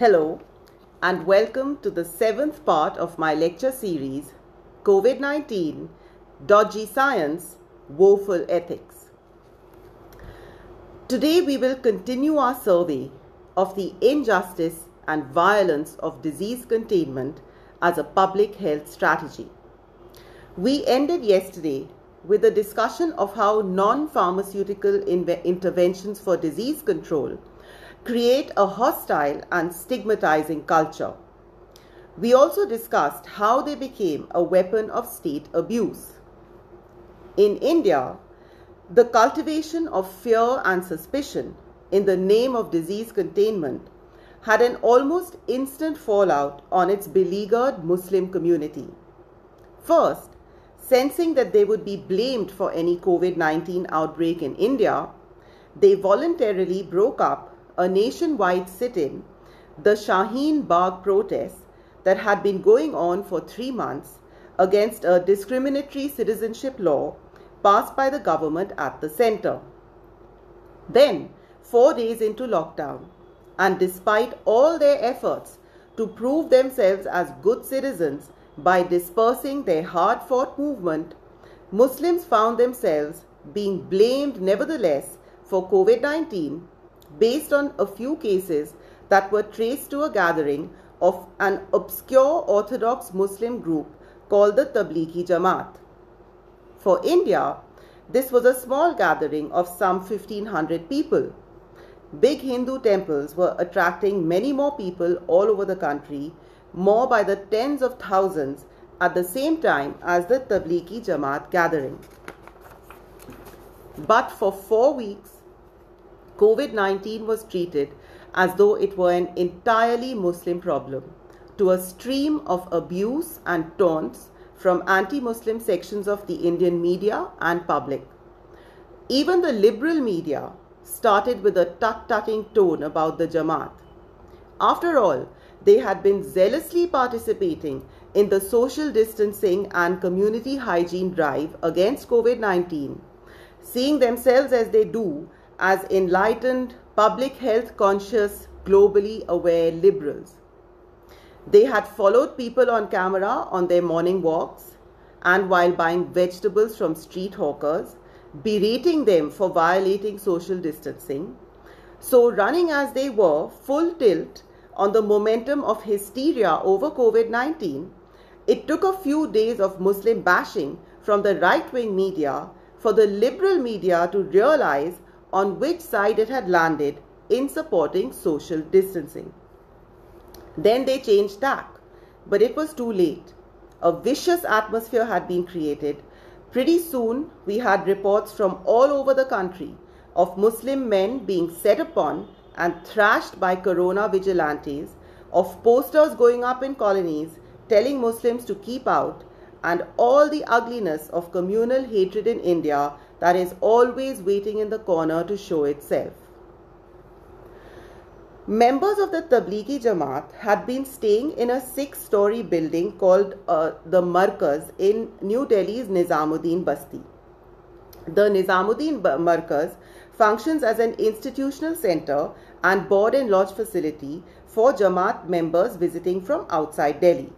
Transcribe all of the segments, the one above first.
Hello, and welcome to the seventh part of my lecture series COVID 19 Dodgy Science, Woeful Ethics. Today, we will continue our survey of the injustice and violence of disease containment as a public health strategy. We ended yesterday with a discussion of how non pharmaceutical interventions for disease control create a hostile and stigmatizing culture. We also discussed how they became a weapon of state abuse. In India, the cultivation of fear and suspicion in the name of disease containment had an almost instant fallout on its beleaguered Muslim community. First, sensing that they would be blamed for any COVID 19 outbreak in India, they voluntarily broke up a nationwide sit in, the Shaheen Bagh protest that had been going on for three months against a discriminatory citizenship law passed by the government at the center. Then, four days into lockdown, and despite all their efforts to prove themselves as good citizens by dispersing their hard fought movement, Muslims found themselves being blamed nevertheless for COVID 19 based on a few cases that were traced to a gathering of an obscure Orthodox Muslim group called the Tablighi Jamaat. For India, this was a small gathering of some 1500 people. Big Hindu temples were attracting many more people all over the country, more by the tens of thousands at the same time as the Tablighi Jamaat gathering. But for four weeks, COVID 19 was treated as though it were an entirely Muslim problem, to a stream of abuse and taunts from anti Muslim sections of the Indian media and public. Even the liberal media started with a tut tutting tone about the Jamaat. After all, they had been zealously participating in the social distancing and community hygiene drive against COVID 19, seeing themselves as they do as enlightened, public health conscious, globally aware liberals. They had followed people on camera on their morning walks and while buying vegetables from street hawkers, berating them for violating social distancing. So, running as they were full tilt on the momentum of hysteria over COVID 19, it took a few days of Muslim bashing from the right wing media for the liberal media to realize on which side it had landed in supporting social distancing. Then they changed tack, but it was too late. A vicious atmosphere had been created. Pretty soon, we had reports from all over the country of Muslim men being set upon and thrashed by corona vigilantes, of posters going up in colonies telling Muslims to keep out, and all the ugliness of communal hatred in India that is always waiting in the corner to show itself. Members of the Tablighi Jamaat had been staying in a six story building called uh, the Markaz in New Delhi's Nizamuddin Basti. The Nizamuddin Markaz functions as an institutional center and board and lodge facility for Jamaat members visiting from outside Delhi.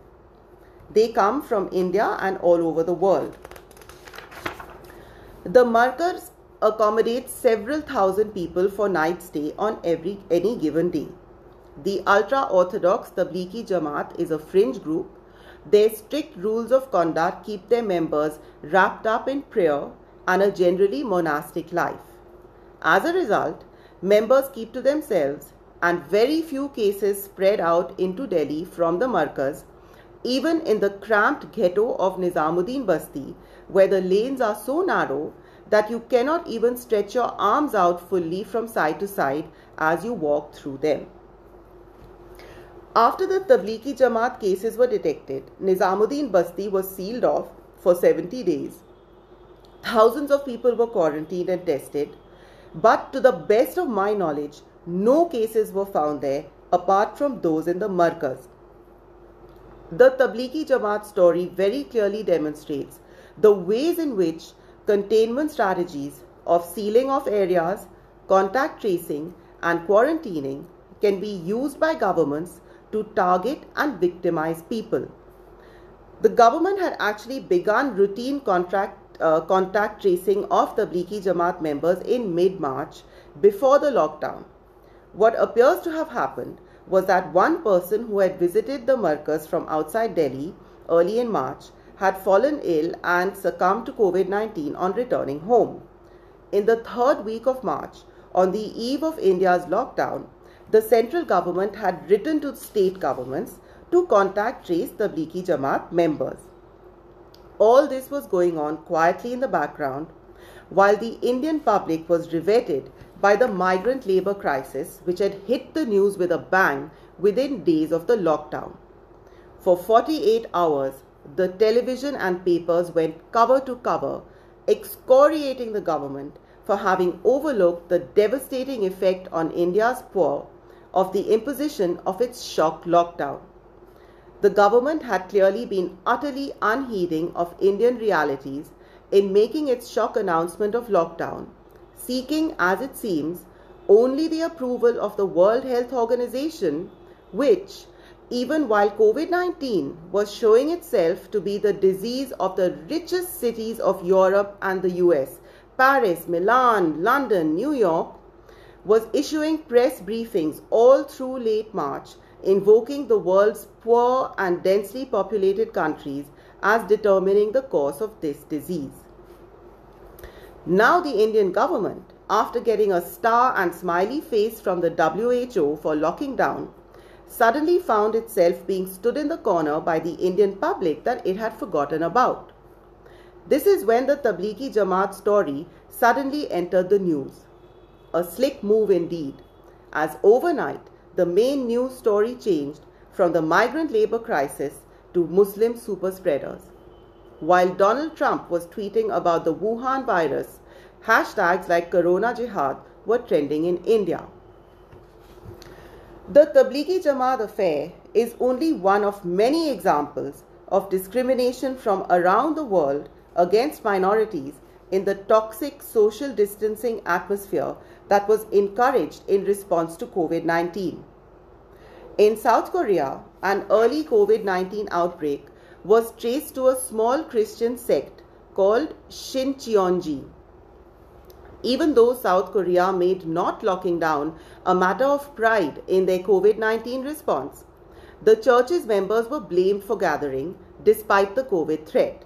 They come from India and all over the world. The Markaz accommodates several thousand people for night stay on every any given day. The ultra orthodox Tablighi Jamaat is a fringe group. Their strict rules of conduct keep their members wrapped up in prayer and a generally monastic life. As a result, members keep to themselves and very few cases spread out into Delhi from the Markaz, even in the cramped ghetto of Nizamuddin Basti, where the lanes are so narrow that you cannot even stretch your arms out fully from side to side as you walk through them. After the Tablighi Jamaat cases were detected, Nizamuddin Basti was sealed off for 70 days. Thousands of people were quarantined and tested, but to the best of my knowledge, no cases were found there apart from those in the Markaz. The Tablighi Jamaat story very clearly demonstrates the ways in which containment strategies of sealing off areas, contact tracing, and quarantining can be used by governments to target and victimize people. The government had actually begun routine contract, uh, contact tracing of Tablighi Jamaat members in mid March before the lockdown. What appears to have happened was that one person who had visited the Markaz from outside Delhi early in March had fallen ill and succumbed to COVID 19 on returning home. In the third week of March, on the eve of India's lockdown, the central government had written to state governments to contact trace the Tablighi Jamaat members. All this was going on quietly in the background while the Indian public was riveted by the migrant labour crisis which had hit the news with a bang within days of the lockdown. For 48 hours, the television and papers went cover to cover, excoriating the government for having overlooked the devastating effect on India's poor of the imposition of its shock lockdown. The government had clearly been utterly unheeding of Indian realities in making its shock announcement of lockdown seeking, as it seems, only the approval of the World Health Organization, which, even while COVID 19 was showing itself to be the disease of the richest cities of Europe and the US, Paris, Milan, London, New York, was issuing press briefings all through late March, invoking the world's poor and densely populated countries as determining the cause of this disease. Now, the Indian government, after getting a star and smiley face from the WHO for locking down, suddenly found itself being stood in the corner by the Indian public that it had forgotten about. This is when the Tablighi Jamaat story suddenly entered the news. A slick move indeed, as overnight the main news story changed from the migrant labor crisis to Muslim super spreaders. While Donald Trump was tweeting about the Wuhan virus, hashtags like Corona Jihad were trending in India. The Tablighi Jamaat affair is only one of many examples of discrimination from around the world against minorities in the toxic social distancing atmosphere that was encouraged in response to COVID 19. In South Korea, an early COVID 19 outbreak was traced to a small Christian sect called Shincheonji. Even though South Korea made not locking down a matter of pride in their COVID 19 response, the church's members were blamed for gathering despite the COVID threat.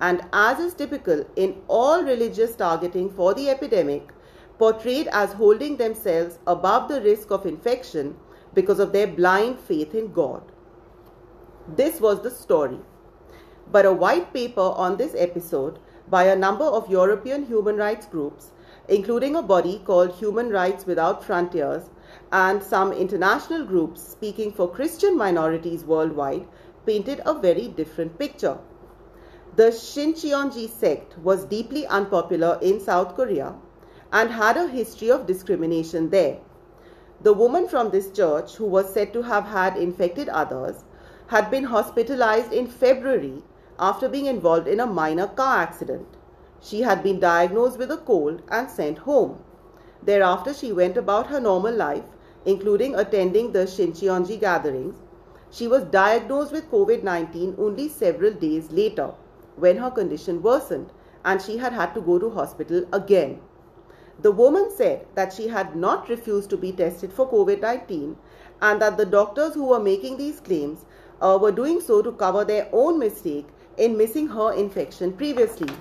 And as is typical in all religious targeting for the epidemic, portrayed as holding themselves above the risk of infection because of their blind faith in God. This was the story but a white paper on this episode by a number of European human rights groups, including a body called Human Rights Without Frontiers and some international groups speaking for Christian minorities worldwide, painted a very different picture. The Shincheonji sect was deeply unpopular in South Korea and had a history of discrimination there. The woman from this church, who was said to have had infected others, had been hospitalized in February after being involved in a minor car accident. She had been diagnosed with a cold and sent home. Thereafter, she went about her normal life, including attending the Shincheonji gatherings. She was diagnosed with COVID 19 only several days later when her condition worsened and she had had to go to hospital again. The woman said that she had not refused to be tested for COVID 19 and that the doctors who were making these claims uh, were doing so to cover their own mistake in missing her infection previously.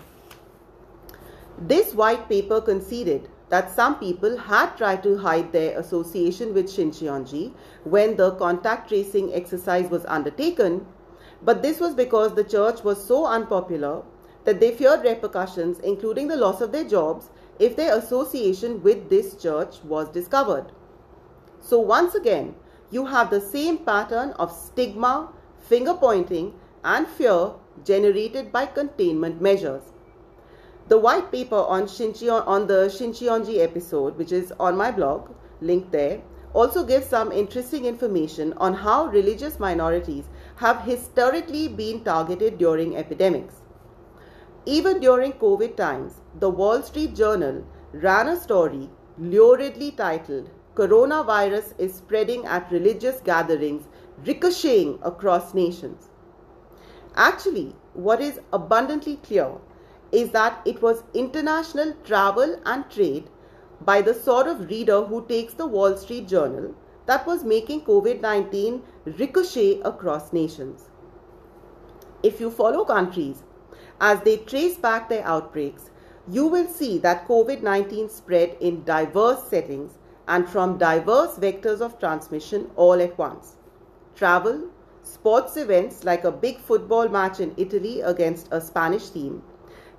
This white paper conceded that some people had tried to hide their association with Shincheonji when the contact tracing exercise was undertaken, but this was because the church was so unpopular that they feared repercussions, including the loss of their jobs, if their association with this church was discovered. So, once again, you have the same pattern of stigma, finger pointing, and fear generated by containment measures. The white paper on, on the Shincheonji episode, which is on my blog, linked there, also gives some interesting information on how religious minorities have historically been targeted during epidemics. Even during COVID times, the Wall Street Journal ran a story luridly titled coronavirus is spreading at religious gatherings, ricocheting across nations. Actually, what is abundantly clear is that it was international travel and trade by the sort of reader who takes the Wall Street Journal that was making COVID 19 ricochet across nations. If you follow countries as they trace back their outbreaks, you will see that COVID 19 spread in diverse settings and from diverse vectors of transmission all at once. Travel, sports events like a big football match in Italy against a Spanish team,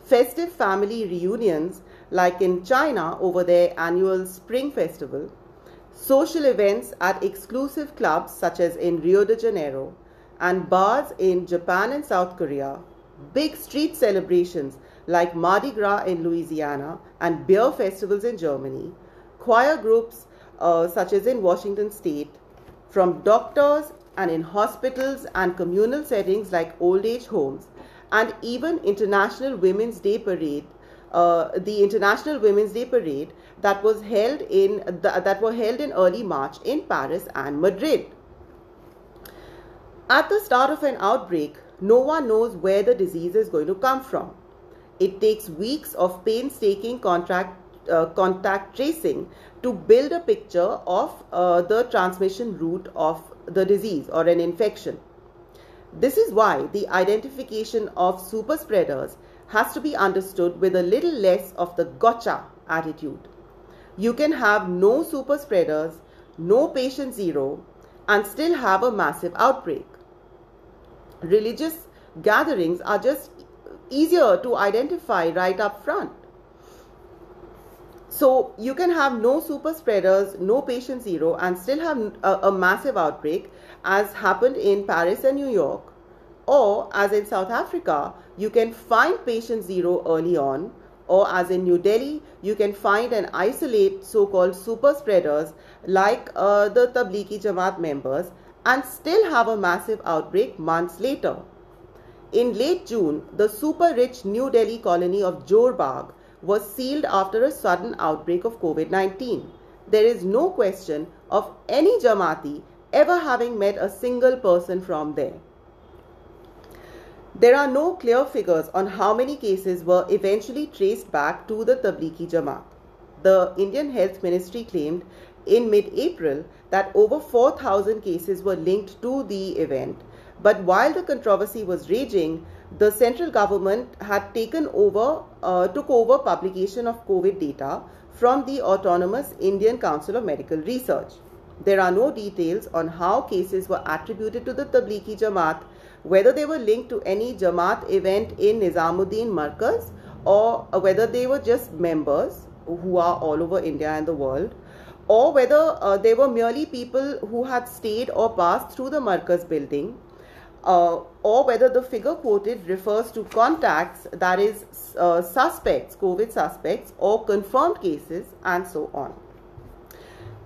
festive family reunions like in China over their annual Spring Festival, social events at exclusive clubs such as in Rio de Janeiro, and bars in Japan and South Korea, big street celebrations like Mardi Gras in Louisiana and beer festivals in Germany, choir groups uh, such as in Washington state, from doctors and in hospitals and communal settings like old age homes, and even International Women's Day Parade, uh, the International Women's Day Parade that was held in the, that were held in early March in Paris and Madrid. At the start of an outbreak, no one knows where the disease is going to come from. It takes weeks of painstaking contract, uh, contact tracing to build a picture of uh, the transmission route of the disease or an infection. This is why the identification of super spreaders has to be understood with a little less of the gotcha attitude. You can have no super spreaders, no patient zero, and still have a massive outbreak religious gatherings are just easier to identify right up front. So you can have no super spreaders, no patient zero, and still have a, a, massive outbreak as happened in Paris and New York. Or as in South Africa, you can find patient zero early on. Or as in New Delhi, you can find and isolate so-called super spreaders like uh, the Tablighi Jamaat members and still have a massive outbreak months later. In late June, the super rich New Delhi colony of Jorbagh was sealed after a sudden outbreak of COVID 19. There is no question of any Jamaati ever having met a single person from there. There are no clear figures on how many cases were eventually traced back to the Tablighi Jamaat. The Indian Health Ministry claimed in mid-April that over 4,000 cases were linked to the event. But while the controversy was raging, the central government had taken over, uh, took over publication of COVID data from the autonomous Indian Council of Medical Research. There are no details on how cases were attributed to the Tablighi Jamaat, whether they were linked to any Jamaat event in Nizamuddin Markaz or whether they were just members who are all over India and the world or whether uh, they were merely people who had stayed or passed through the Markaz building, uh, or whether the figure quoted refers to contacts, that is, uh, suspects, COVID suspects, or confirmed cases, and so on.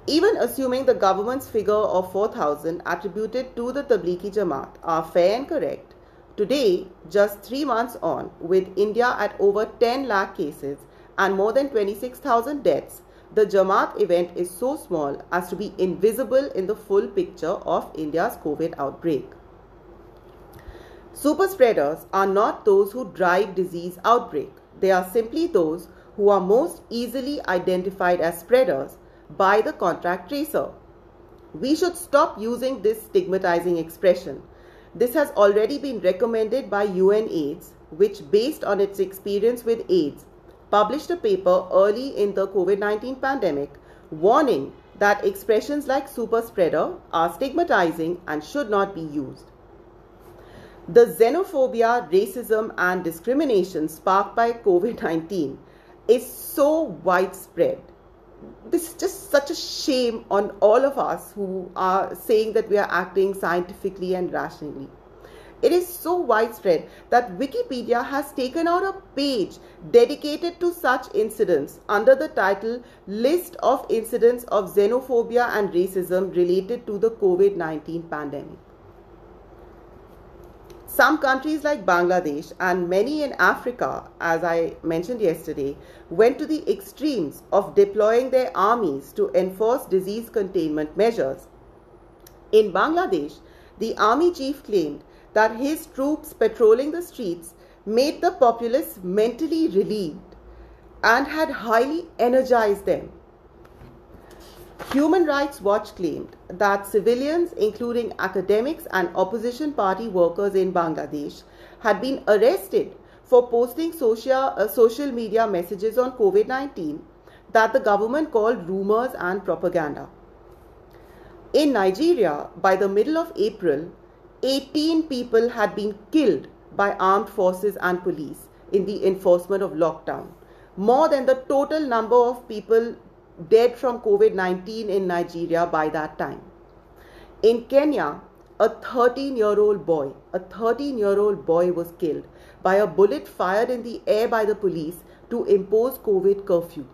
Even assuming the government's figure of 4,000 attributed to the Tablighi Jamaat are fair and correct, today, just three months on, with India at over 10 lakh cases and more than 26,000 deaths, the Jamaat event is so small as to be invisible in the full picture of India's COVID outbreak. Super spreaders are not those who drive disease outbreak. They are simply those who are most easily identified as spreaders by the contact tracer. We should stop using this stigmatizing expression. This has already been recommended by UNAIDS, which based on its experience with AIDS published a paper early in the COVID 19 pandemic warning that expressions like super spreader are stigmatizing and should not be used. The xenophobia, racism, and discrimination sparked by COVID 19 is so widespread. This is just such a shame on all of us who are saying that we are acting scientifically and rationally. It is so widespread that Wikipedia has taken out a page dedicated to such incidents under the title List of Incidents of Xenophobia and Racism Related to the COVID 19 Pandemic. Some countries like Bangladesh and many in Africa, as I mentioned yesterday, went to the extremes of deploying their armies to enforce disease containment measures. In Bangladesh, the army chief claimed that his troops patrolling the streets made the populace mentally relieved and had highly energized them. Human Rights Watch claimed that civilians, including academics and opposition party workers in Bangladesh, had been arrested for posting social, uh, social media messages on COVID 19 that the government called rumors and propaganda. In Nigeria, by the middle of April, 18 people had been killed by armed forces and police in the enforcement of lockdown, more than the total number of people dead from COVID 19 in Nigeria by that time. In Kenya, a 13 year old boy, a 13 year old boy was killed by a bullet fired in the air by the police to impose COVID curfew.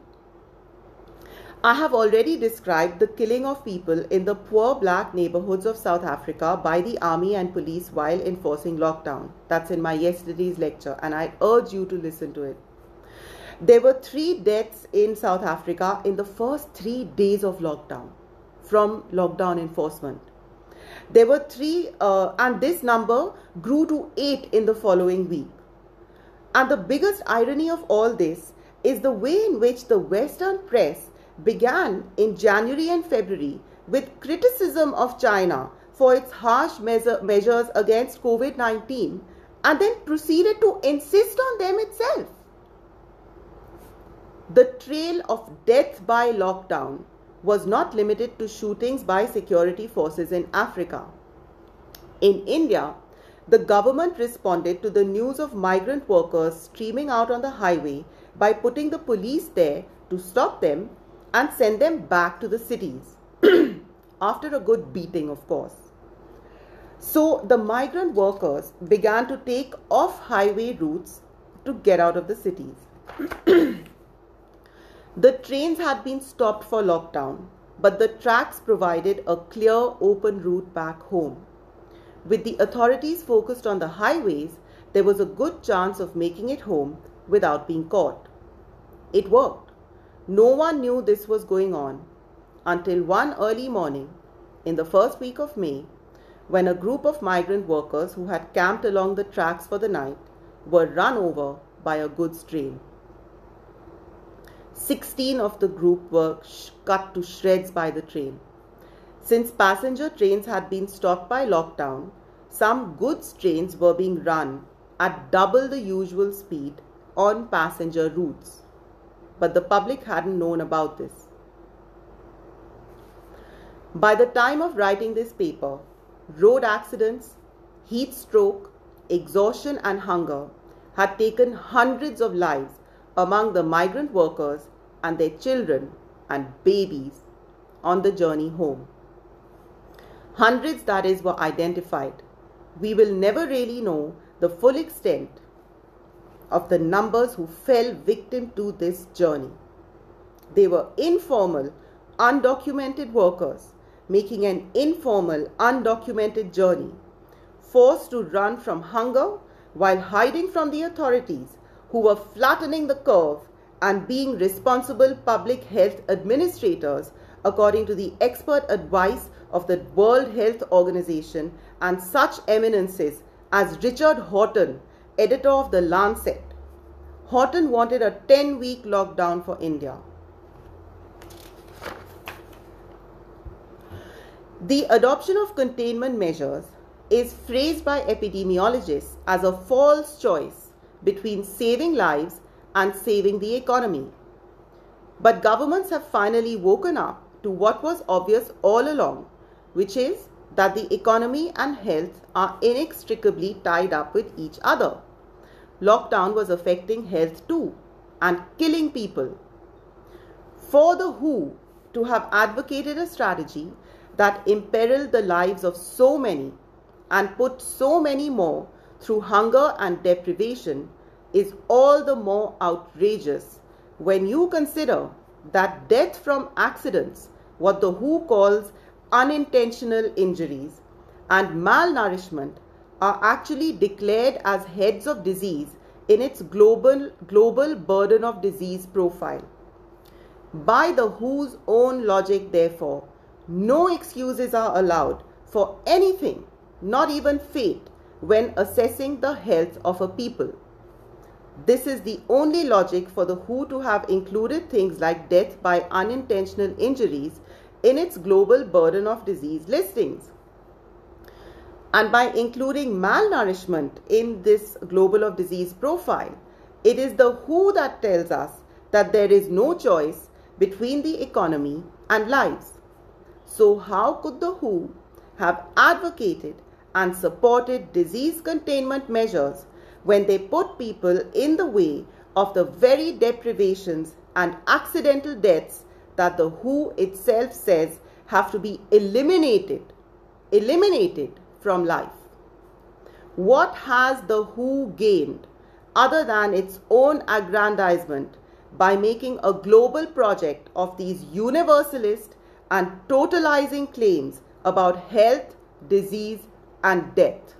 I have already described the killing of people in the poor black neighborhoods of South Africa by the army and police while enforcing lockdown. That's in my yesterday's lecture, and I urge you to listen to it. There were three deaths in South Africa in the first three days of lockdown from lockdown enforcement. There were three, uh, and this number grew to eight in the following week. And the biggest irony of all this is the way in which the Western press began in January and February with criticism of China for its harsh measure, measures against COVID 19 and then proceeded to insist on them itself. The trail of death by lockdown was not limited to shootings by security forces in Africa. In India, the government responded to the news of migrant workers streaming out on the highway by putting the police there to stop them and send them back to the cities. After a good beating, of course. So the migrant workers began to take off highway routes to get out of the cities. The trains had been stopped for lockdown, but the tracks provided a clear, open route back home. With the authorities focused on the highways, there was a good chance of making it home without being caught. It worked. No one knew this was going on until one early morning in the first week of May when a group of migrant workers who had camped along the tracks for the night were run over by a goods train. 16 of the group were cut to shreds by the train. Since passenger trains had been stopped by lockdown, some goods trains were being run at double the usual speed on passenger routes. But the public hadn't known about this. By the time of writing this paper, road accidents, heat stroke, exhaustion, and hunger had taken hundreds of lives among the migrant workers and their children and babies on the journey home. Hundreds, that is, were identified. We will never really know the full extent of the numbers who fell victim to this journey. They were informal, undocumented workers making an informal, undocumented journey, forced to run from hunger while hiding from the authorities who were flattening the curve and being responsible public health administrators according to the expert advice of the World Health Organization and such eminences as Richard Horton, editor of The Lancet. Horton wanted a 10 week lockdown for India. The adoption of containment measures is phrased by epidemiologists as a false choice between saving lives and saving the economy. But governments have finally woken up to what was obvious all along, which is that the economy and health are inextricably tied up with each other. Lockdown was affecting health too and killing people. For the WHO to have advocated a strategy that imperiled the lives of so many and put so many more through hunger and deprivation is all the more outrageous when you consider that death from accidents, what the WHO calls unintentional injuries, and malnourishment are actually declared as heads of disease in its global, global burden of disease profile. By the WHO's own logic, therefore, no excuses are allowed for anything, not even fate, when assessing the health of a people. This is the only logic for the WHO to have included things like death by unintentional injuries in its global burden of disease listings. And by including malnourishment in this global of disease profile, it is the WHO that tells us that there is no choice between the economy and lives. So, how could the WHO have advocated and supported disease containment measures when they put people in the way of the very deprivations and accidental deaths that the WHO itself says have to be eliminated, eliminated from life. What has the WHO gained other than its own aggrandizement by making a global project of these universalist and totalizing claims about health, disease, and death?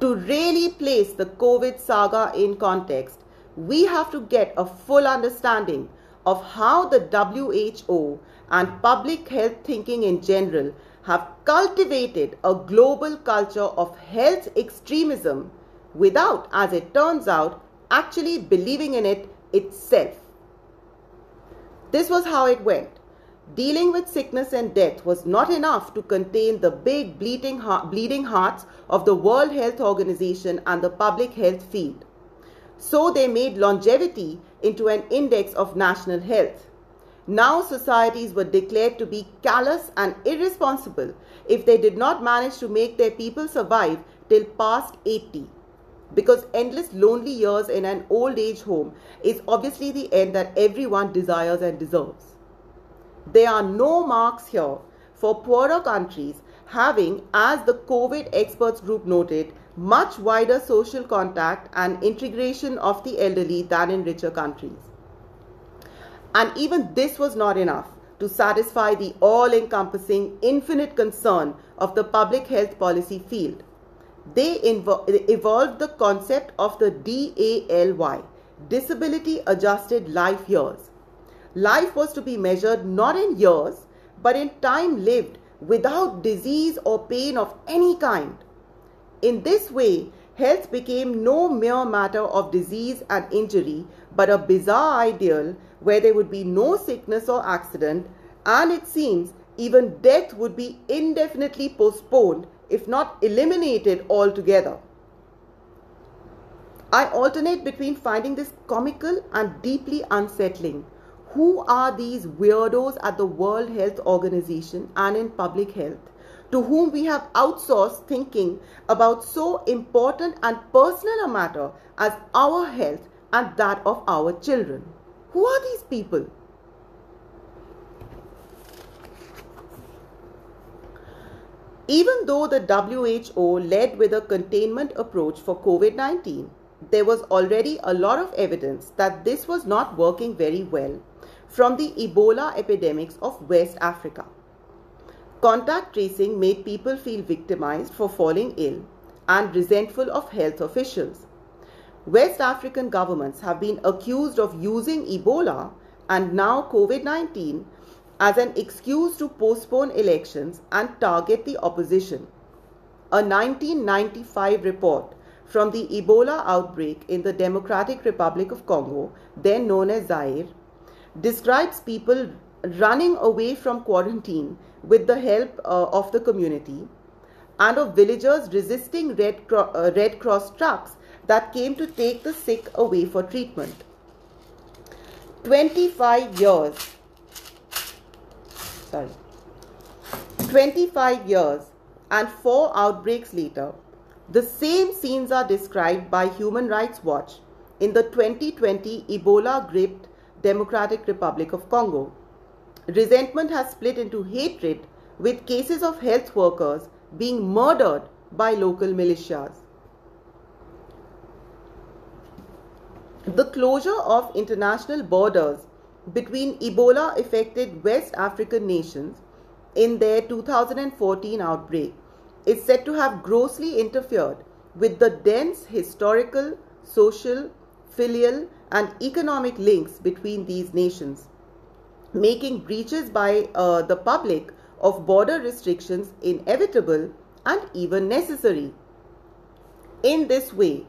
To really place the COVID saga in context, we have to get a full understanding of how the WHO and public health thinking in general have cultivated a global culture of health extremism without, as it turns out, actually believing in it itself. This was how it went. Dealing with sickness and death was not enough to contain the big bleeding, heart, bleeding hearts of the World Health Organization and the public health field. So they made longevity into an index of national health. Now societies were declared to be callous and irresponsible if they did not manage to make their people survive till past 80. Because endless lonely years in an old age home is obviously the end that everyone desires and deserves. There are no marks here for poorer countries having, as the COVID experts group noted, much wider social contact and integration of the elderly than in richer countries. And even this was not enough to satisfy the all encompassing infinite concern of the public health policy field. They evolved the concept of the DALY, Disability Adjusted Life Years. Life was to be measured not in years, but in time lived without disease or pain of any kind. In this way, health became no mere matter of disease and injury, but a bizarre ideal where there would be no sickness or accident, and it seems even death would be indefinitely postponed, if not eliminated altogether. I alternate between finding this comical and deeply unsettling. Who are these weirdos at the World Health Organization and in public health to whom we have outsourced thinking about so important and personal a matter as our health and that of our children? Who are these people? Even though the WHO led with a containment approach for COVID 19, there was already a lot of evidence that this was not working very well from the Ebola epidemics of West Africa. Contact tracing made people feel victimized for falling ill and resentful of health officials. West African governments have been accused of using Ebola and now COVID 19 as an excuse to postpone elections and target the opposition. A 1995 report from the Ebola outbreak in the Democratic Republic of Congo, then known as Zaire, describes people running away from quarantine with the help uh, of the community and of villagers resisting Red, Cro- uh, Red Cross trucks that came to take the sick away for treatment. 25 years, sorry, 25 years and four outbreaks later, the same scenes are described by Human Rights Watch in the 2020 Ebola gripped Democratic Republic of Congo. Resentment has split into hatred with cases of health workers being murdered by local militias. The closure of international borders between Ebola affected West African nations in their 2014 outbreak is said to have grossly interfered with the dense historical, social, filial, and economic links between these nations, making breaches by uh, the public of border restrictions inevitable and even necessary. In this way,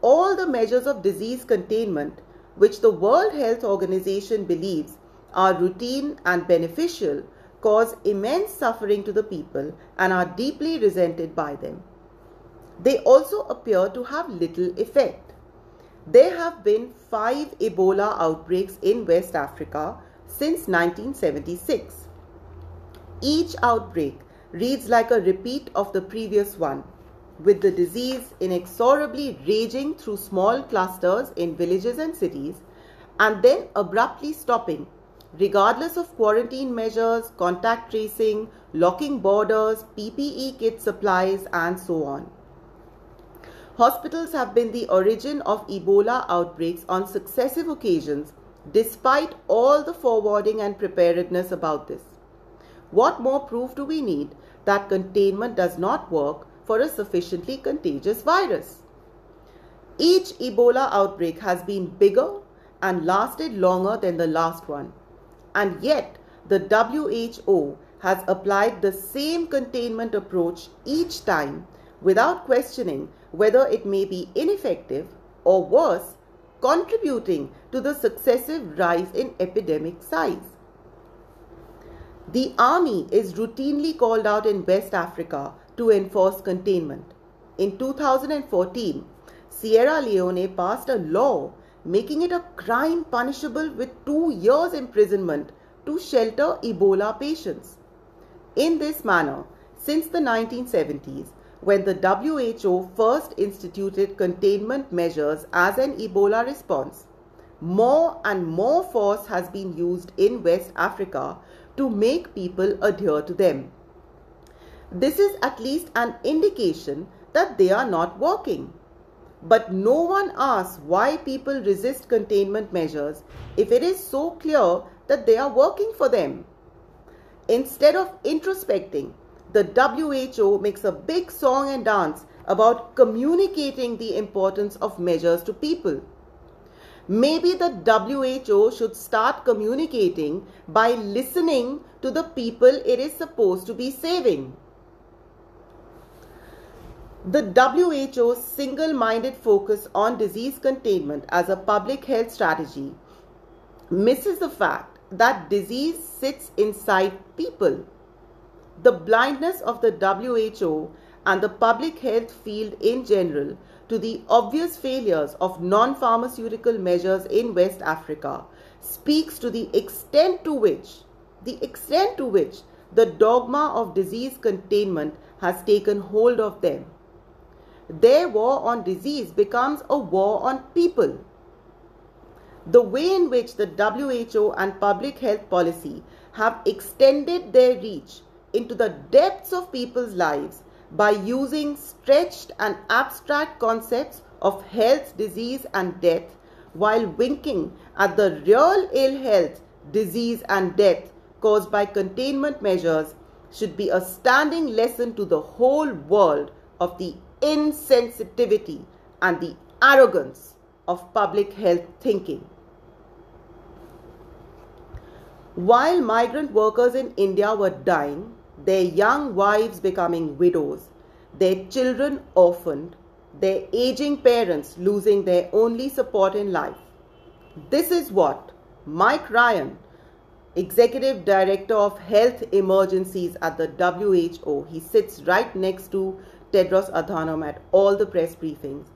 all the measures of disease containment which the World Health Organization believes are routine and beneficial cause immense suffering to the people and are deeply resented by them. They also appear to have little effect. There have been five Ebola outbreaks in West Africa since 1976. Each outbreak reads like a repeat of the previous one, with the disease inexorably raging through small clusters in villages and cities and then abruptly stopping regardless of quarantine measures, contact tracing, locking borders, PPE kit supplies, and so on. Hospitals have been the origin of Ebola outbreaks on successive occasions, despite all the forwarding and preparedness about this. What more proof do we need that containment does not work for a sufficiently contagious virus? Each Ebola outbreak has been bigger and lasted longer than the last one and yet the WHO has applied the same containment approach each time without questioning whether it may be ineffective or worse, contributing to the successive rise in epidemic size. The army is routinely called out in West Africa to enforce containment. In 2014, Sierra Leone passed a law making it a crime punishable with two years imprisonment to shelter Ebola patients. In this manner, since the 1970s, when the WHO first instituted containment measures as an Ebola response, more and more force has been used in West Africa to make people adhere to them. This is at least an indication that they are not working. But no one asks why people resist containment measures if it is so clear that they are working for them. Instead of introspecting, the WHO makes a big song and dance about communicating the importance of measures to people. Maybe the WHO should start communicating by listening to the people it is supposed to be saving. The WHO's single minded focus on disease containment as a public health strategy misses the fact that disease sits inside people. The blindness of the WHO and the public health field in general to the obvious failures of non pharmaceutical measures in West Africa speaks to the extent to which the extent to which the dogma of disease containment has taken hold of them their war on disease becomes a war on people. The way in which the WHO and public health policy have extended their reach into the depths of people's lives by using stretched and abstract concepts of health, disease, and death while winking at the real ill health, disease, and death caused by containment measures should be a standing lesson to the whole world of the insensitivity and the arrogance of public health thinking. While migrant workers in India were dying, their young wives becoming widows, their children orphaned, their aging parents losing their only support in life. This is what Mike Ryan, Executive Director of Health Emergencies at the WHO, he sits right next to Tedros Adhanom at all the press briefings.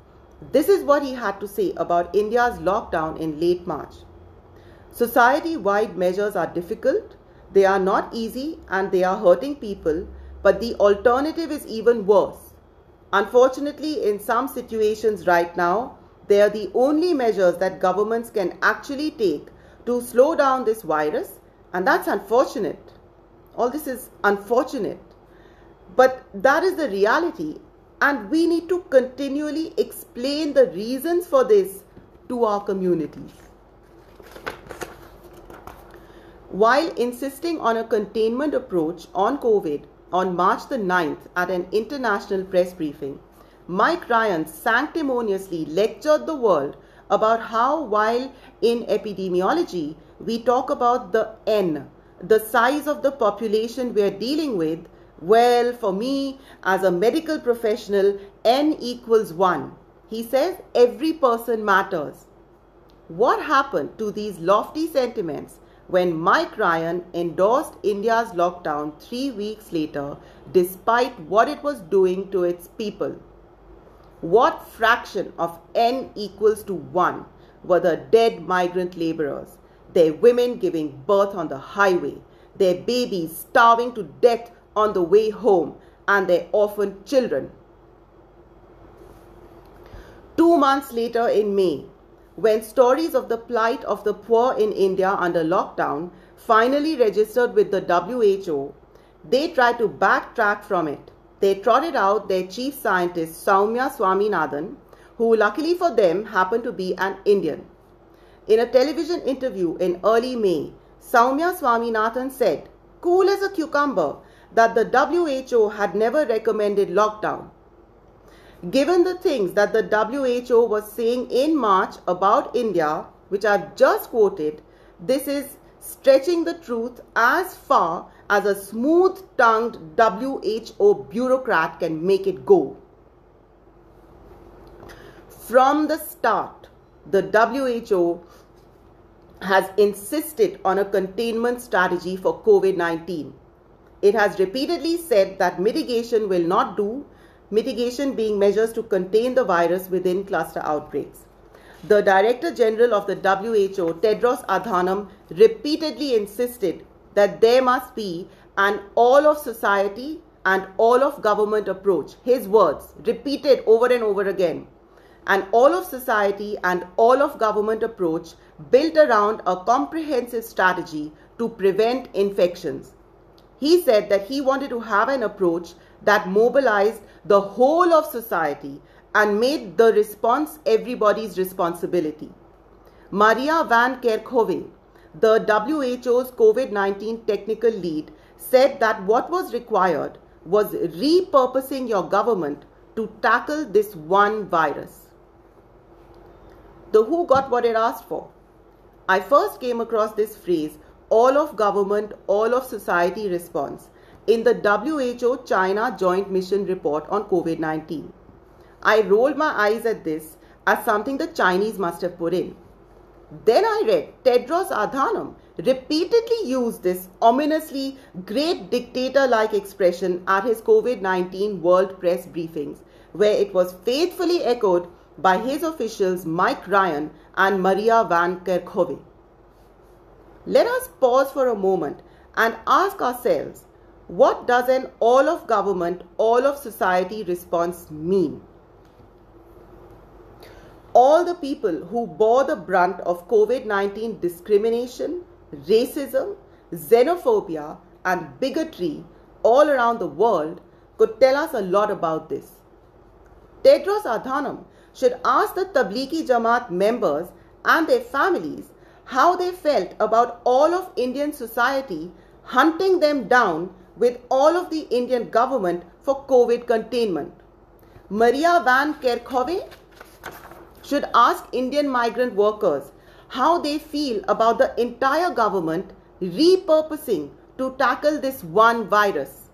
This is what he had to say about India's lockdown in late March. Society wide measures are difficult, they are not easy, and they are hurting people, but the alternative is even worse. Unfortunately, in some situations right now, they are the only measures that governments can actually take to slow down this virus, and that's unfortunate. All this is unfortunate. But that is the reality, and we need to continually explain the reasons for this to our communities. While insisting on a containment approach on COVID on March the 9th at an international press briefing, Mike Ryan sanctimoniously lectured the world about how, while in epidemiology we talk about the N, the size of the population we are dealing with, well, for me as a medical professional, N equals 1. He says every person matters. What happened to these lofty sentiments when Mike Ryan endorsed India's lockdown three weeks later, despite what it was doing to its people? What fraction of N equals to 1 were the dead migrant laborers, their women giving birth on the highway, their babies starving to death on the way home, and their orphan children? Two months later, in May, when stories of the plight of the poor in India under lockdown finally registered with the WHO, they tried to backtrack from it. They trotted out their chief scientist Soumya Swaminathan, who luckily for them happened to be an Indian. In a television interview in early May, Soumya Swaminathan said, cool as a cucumber, that the WHO had never recommended lockdown. Given the things that the WHO was saying in March about India, which I've just quoted, this is stretching the truth as far as a smooth tongued WHO bureaucrat can make it go. From the start, the WHO has insisted on a containment strategy for COVID 19. It has repeatedly said that mitigation will not do mitigation being measures to contain the virus within cluster outbreaks. The Director General of the WHO, Tedros Adhanom, repeatedly insisted that there must be an all of society and all of government approach. His words, repeated over and over again. An all of society and all of government approach built around a comprehensive strategy to prevent infections. He said that he wanted to have an approach that mobilized the whole of society and made the response everybody's responsibility. Maria Van Kerkhove, the WHO's COVID 19 technical lead, said that what was required was repurposing your government to tackle this one virus. The WHO got what it asked for. I first came across this phrase, all of government, all of society response, in the WHO China Joint Mission report on COVID 19. I rolled my eyes at this as something the Chinese must have put in. Then I read Tedros Adhanom repeatedly used this ominously great dictator like expression at his COVID 19 world press briefings, where it was faithfully echoed by his officials Mike Ryan and Maria Van Kerkhove. Let us pause for a moment and ask ourselves what does an all of government, all of society response mean? All the people who bore the brunt of COVID 19 discrimination, racism, xenophobia, and bigotry all around the world could tell us a lot about this. Tedros Adhanom should ask the Tablighi Jamaat members and their families how they felt about all of Indian society hunting them down with all of the Indian government for COVID containment. Maria Van Kerkhove should ask Indian migrant workers how they feel about the entire government repurposing to tackle this one virus.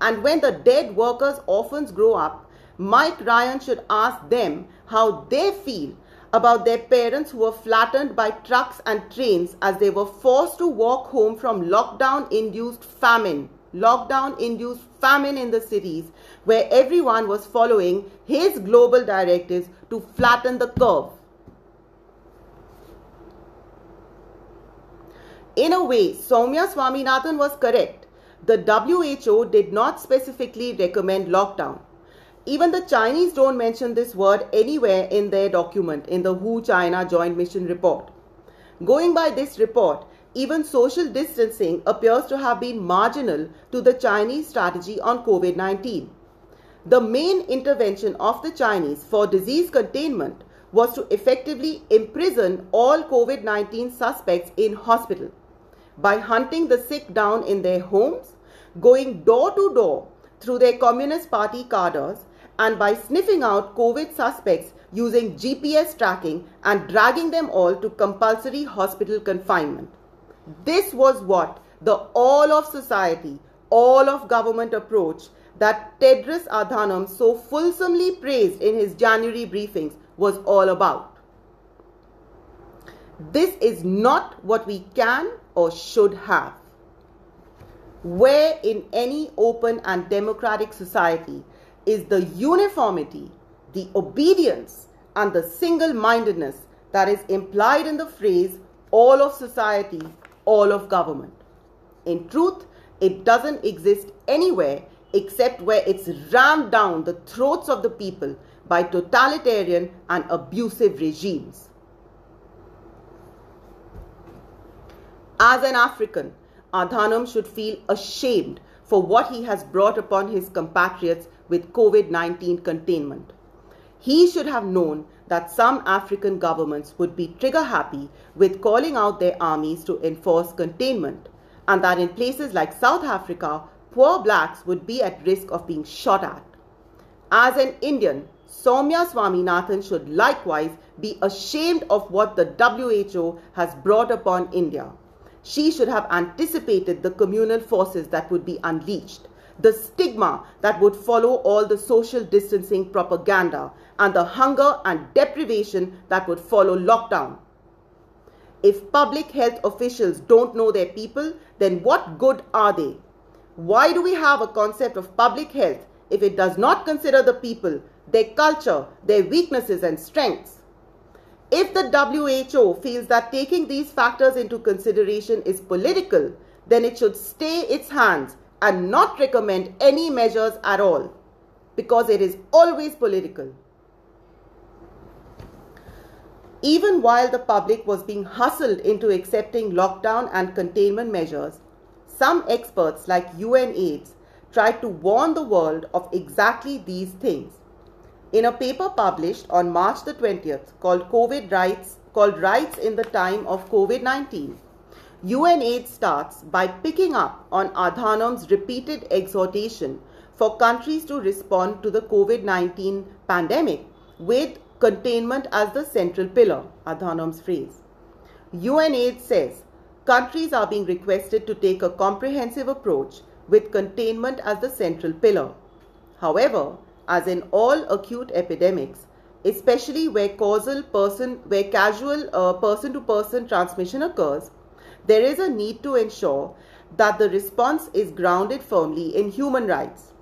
And when the dead workers' orphans grow up, Mike Ryan should ask them how they feel about their parents who were flattened by trucks and trains as they were forced to walk home from lockdown induced famine lockdown induced famine in the cities where everyone was following his global directives to flatten the curve. In a way, Soumya Swaminathan was correct. The WHO did not specifically recommend lockdown. Even the Chinese don't mention this word anywhere in their document in the WHO China Joint Mission report. Going by this report, even social distancing appears to have been marginal to the Chinese strategy on COVID 19. The main intervention of the Chinese for disease containment was to effectively imprison all COVID 19 suspects in hospital. by hunting the sick down in their homes, going door to door through their Communist Party cadres, and by sniffing out COVID suspects using GPS tracking and dragging them all to compulsory hospital confinement. This was what the all of society, all of government approach that Tedros Adhanom so fulsomely praised in his January briefings was all about. This is not what we can or should have. Where in any open and democratic society is the uniformity, the obedience, and the single mindedness that is implied in the phrase all of society, all of government. In truth, it doesn't exist anywhere except where it's rammed down the throats of the people by totalitarian and abusive regimes. As an African, Adhanom should feel ashamed for what he has brought upon his compatriots with COVID 19 containment. He should have known that some African governments would be trigger happy with calling out their armies to enforce containment, and that in places like South Africa, poor blacks would be at risk of being shot at. As an Indian, Soumya Swaminathan should likewise be ashamed of what the WHO has brought upon India. She should have anticipated the communal forces that would be unleashed, the stigma that would follow all the social distancing propaganda, and the hunger and deprivation that would follow lockdown. If public health officials don't know their people, then what good are they? Why do we have a concept of public health if it does not consider the people, their culture, their weaknesses and strengths? If the WHO feels that taking these factors into consideration is political, then it should stay its hands and not recommend any measures at all because it is always political. Even while the public was being hustled into accepting lockdown and containment measures, some experts like UNAIDS tried to warn the world of exactly these things. In a paper published on March the 20th called COVID Rights called Rights in the Time of COVID-19, UNAIDS starts by picking up on Adhanom's repeated exhortation for countries to respond to the COVID-19 pandemic with containment as the central pillar, Adhanom's phrase. UNAIDS says countries are being requested to take a comprehensive approach with containment as the central pillar. However, as in all acute epidemics, especially where causal person where casual person to person transmission occurs, there is a need to ensure that the response is grounded firmly in human rights.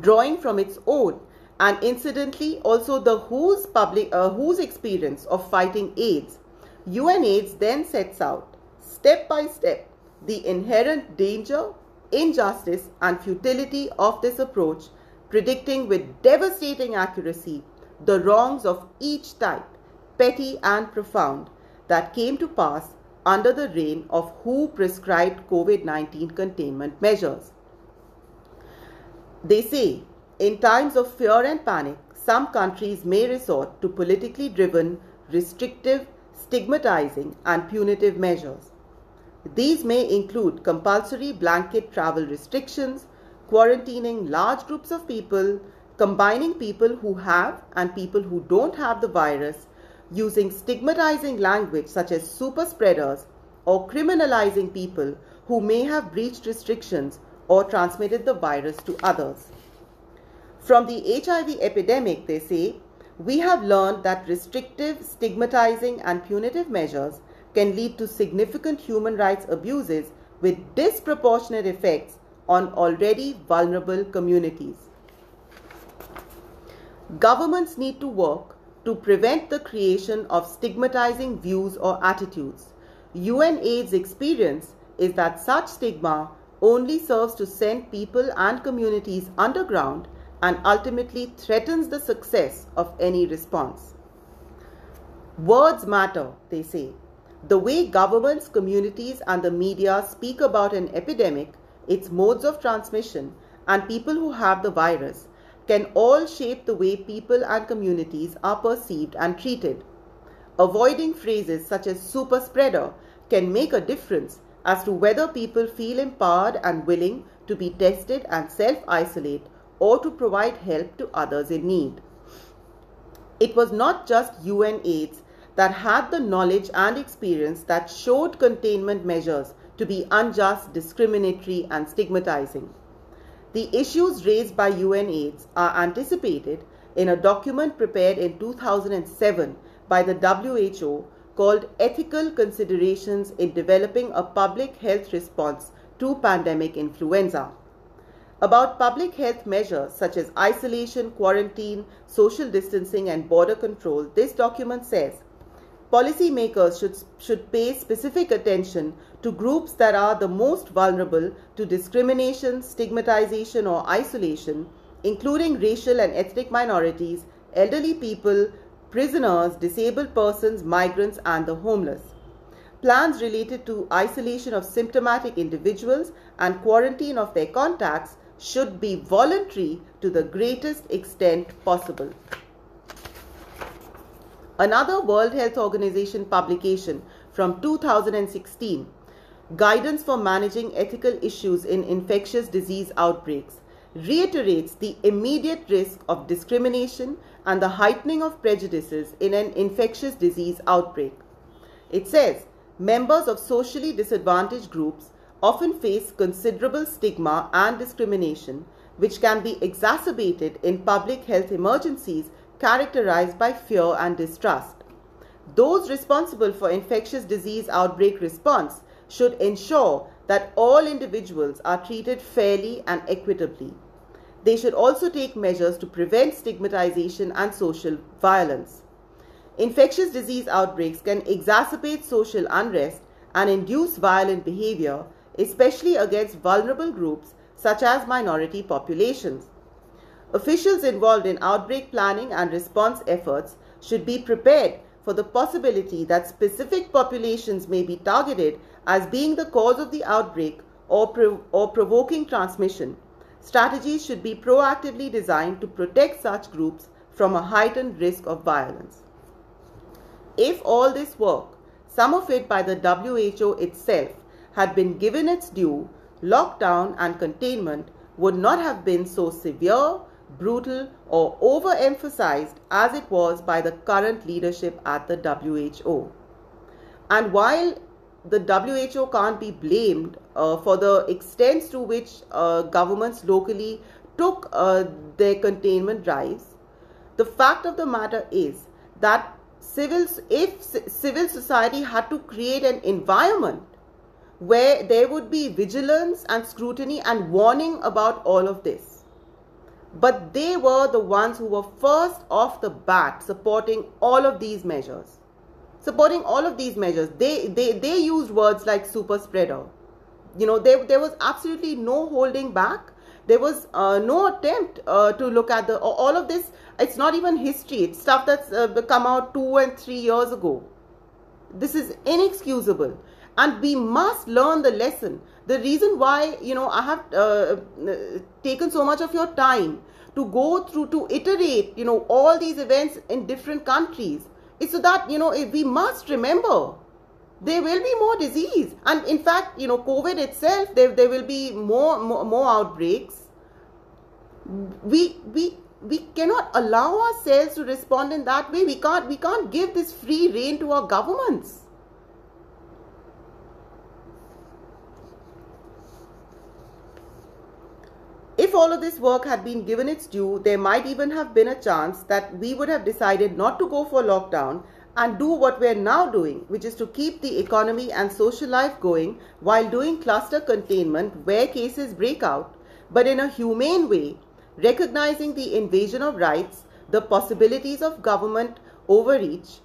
Drawing from its own and incidentally also the WHO's public uh, WHO's experience of fighting AIDS, UNAIDS then sets out step by step the inherent danger, injustice, and futility of this approach, predicting with devastating accuracy the wrongs of each type, petty and profound, that came to pass under the reign of WHO prescribed COVID 19 containment measures. They say, in times of fear and panic, some countries may resort to politically driven, restrictive, stigmatizing, and punitive measures. These may include compulsory blanket travel restrictions, quarantining large groups of people, combining people who have and people who don't have the virus, using stigmatizing language such as super spreaders, or criminalizing people who may have breached restrictions or transmitted the virus to others. From the HIV epidemic, they say, we have learned that restrictive, stigmatizing, and punitive measures can lead to significant human rights abuses with disproportionate effects on already vulnerable communities. Governments need to work to prevent the creation of stigmatizing views or attitudes. UNAIDS experience is that such stigma only serves to send people and communities underground and ultimately threatens the success of any response. Words matter, they say, the way governments, communities, and the media speak about an epidemic, its modes of transmission, and people who have the virus can all shape the way people and communities are perceived and treated. Avoiding phrases such as super spreader can make a difference as to whether people feel empowered and willing to be tested and self-isolate or to provide help to others in need. It was not just UNAIDS that had the knowledge and experience that showed containment measures to be unjust, discriminatory, and stigmatizing. The issues raised by UNAIDS are anticipated in a document prepared in 2007 by the WHO called Ethical Considerations in Developing a Public Health Response to Pandemic Influenza. About public health measures such as isolation, quarantine, social distancing, and border control, this document says policymakers should, should pay specific attention to groups that are the most vulnerable to discrimination, stigmatization, or isolation, including racial and ethnic minorities, elderly people, prisoners, disabled persons, migrants, and the homeless. Plans related to isolation of symptomatic individuals and quarantine of their contacts should be voluntary to the greatest extent possible. Another World Health Organization publication from 2016, Guidance for Managing Ethical Issues in Infectious Disease Outbreaks, reiterates the immediate risk of discrimination and the heightening of prejudices in an infectious disease outbreak. It says members of socially disadvantaged groups often face considerable stigma and discrimination, which can be exacerbated in public health emergencies characterized by fear and distrust. Those responsible for infectious disease outbreak response should ensure that all individuals are treated fairly and equitably. They should also take measures to prevent stigmatization and social violence. Infectious disease outbreaks can exacerbate social unrest and induce violent behavior, especially against vulnerable groups such as minority populations. Officials involved in outbreak planning and response efforts should be prepared for the possibility that specific populations may be targeted as being the cause of the outbreak or, prov or provoking transmission. Strategies should be proactively designed to protect such groups from a heightened risk of violence. If all this work, some of it by the WHO itself, had been given its due, lockdown and containment would not have been so severe brutal, or overemphasized as it was by the current leadership at the WHO. And while the WHO can't be blamed uh, for the extent to which uh, governments locally took uh, their containment drives, the fact of the matter is that civil, if civil society had to create an environment where there would be vigilance and scrutiny and warning about all of this, but they were the ones who were first off the bat supporting all of these measures. Supporting all of these measures. They, they, they used words like super spreader. You know, there, there was absolutely no holding back. There was uh, no attempt uh, to look at the all of this. It's not even history. It's stuff that's uh, come out two and three years ago. This is inexcusable and we must learn the lesson. The reason why you know i have uh, taken so much of your time to go through to iterate you know all these events in different countries is so that you know we must remember there will be more disease. And in fact you know covid itself there, there will be more, more more outbreaks. We we we cannot allow ourselves to respond in that way. We can't we can't give this free rein to our governments If all of this work had been given its due, there might even have been a chance that we would have decided not to go for lockdown and do what we are now doing, which is to keep the economy and social life going while doing cluster containment where cases break out, but in a humane way, recognizing the invasion of rights, the possibilities of government overreach,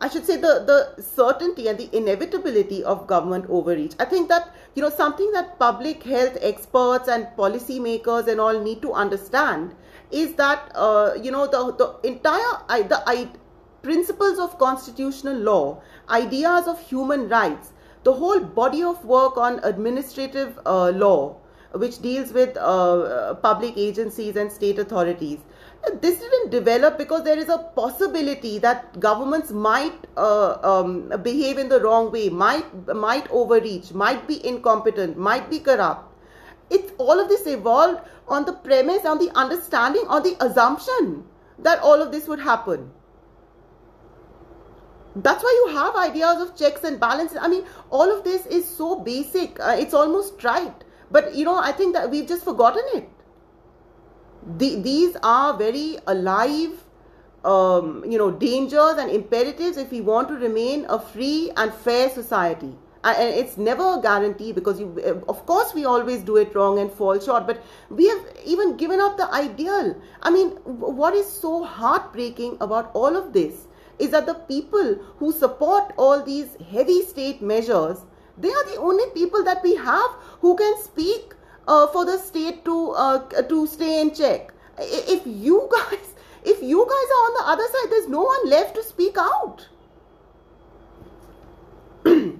I should say the, the certainty and the inevitability of government overreach. I think that, you know, something that public health experts and policymakers and all need to understand is that, uh, you know, the, the entire, the I, principles of constitutional law, ideas of human rights, the whole body of work on administrative uh, law, which deals with uh, public agencies and state authorities, this didn't develop because there is a possibility that governments might uh, um, behave in the wrong way, might might overreach, might be incompetent, might be corrupt. It's all of this evolved on the premise, on the understanding, on the assumption that all of this would happen. That's why you have ideas of checks and balances. I mean, all of this is so basic. Uh, it's almost trite. But you know, I think that we've just forgotten it the, these are very alive um, you know dangers and imperatives if we want to remain a free and fair society. And it's never a guarantee because you of course we always do it wrong and fall short but we have even given up the ideal. I mean what is so heartbreaking about all of this is that the people who support all these heavy state measures they are the only people that we have who can speak uh, for the state to uh, to stay in check. If you guys, if you guys are on the other side, there's no one left to speak out.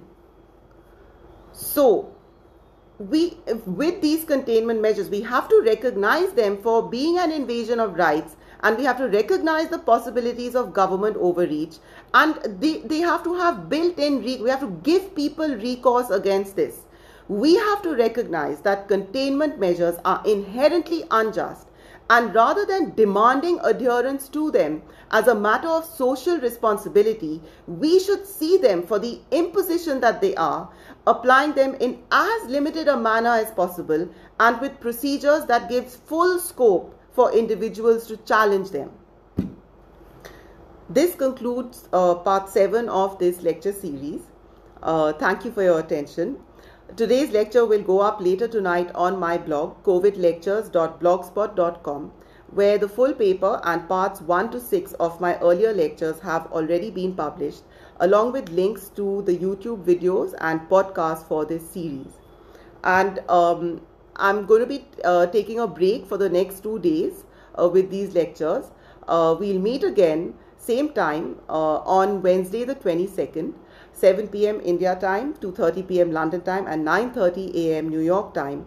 so we with these containment measures we have to recognize them for being an invasion of rights and we have to recognize the possibilities of government overreach and they, they have to have built-in we have to give people recourse against this we have to recognize that containment measures are inherently unjust and rather than demanding adherence to them as a matter of social responsibility, we should see them for the imposition that they are, applying them in as limited a manner as possible and with procedures that gives full scope for individuals to challenge them. This concludes uh, part 7 of this lecture series. Uh, thank you for your attention. Today's lecture will go up later tonight on my blog covidlectures.blogspot.com where the full paper and parts 1 to 6 of my earlier lectures have already been published along with links to the YouTube videos and podcasts for this series. And um, I'm going to be uh, taking a break for the next two days uh, with these lectures. Uh, we'll meet again same time uh, on Wednesday the 22nd 7 p.m. India time, 2:30 p.m. London time and 9:30 a.m. New York time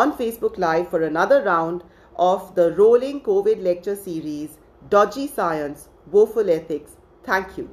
on Facebook Live for another round of the rolling COVID lecture series Dodgy Science, Woeful Ethics. Thank you.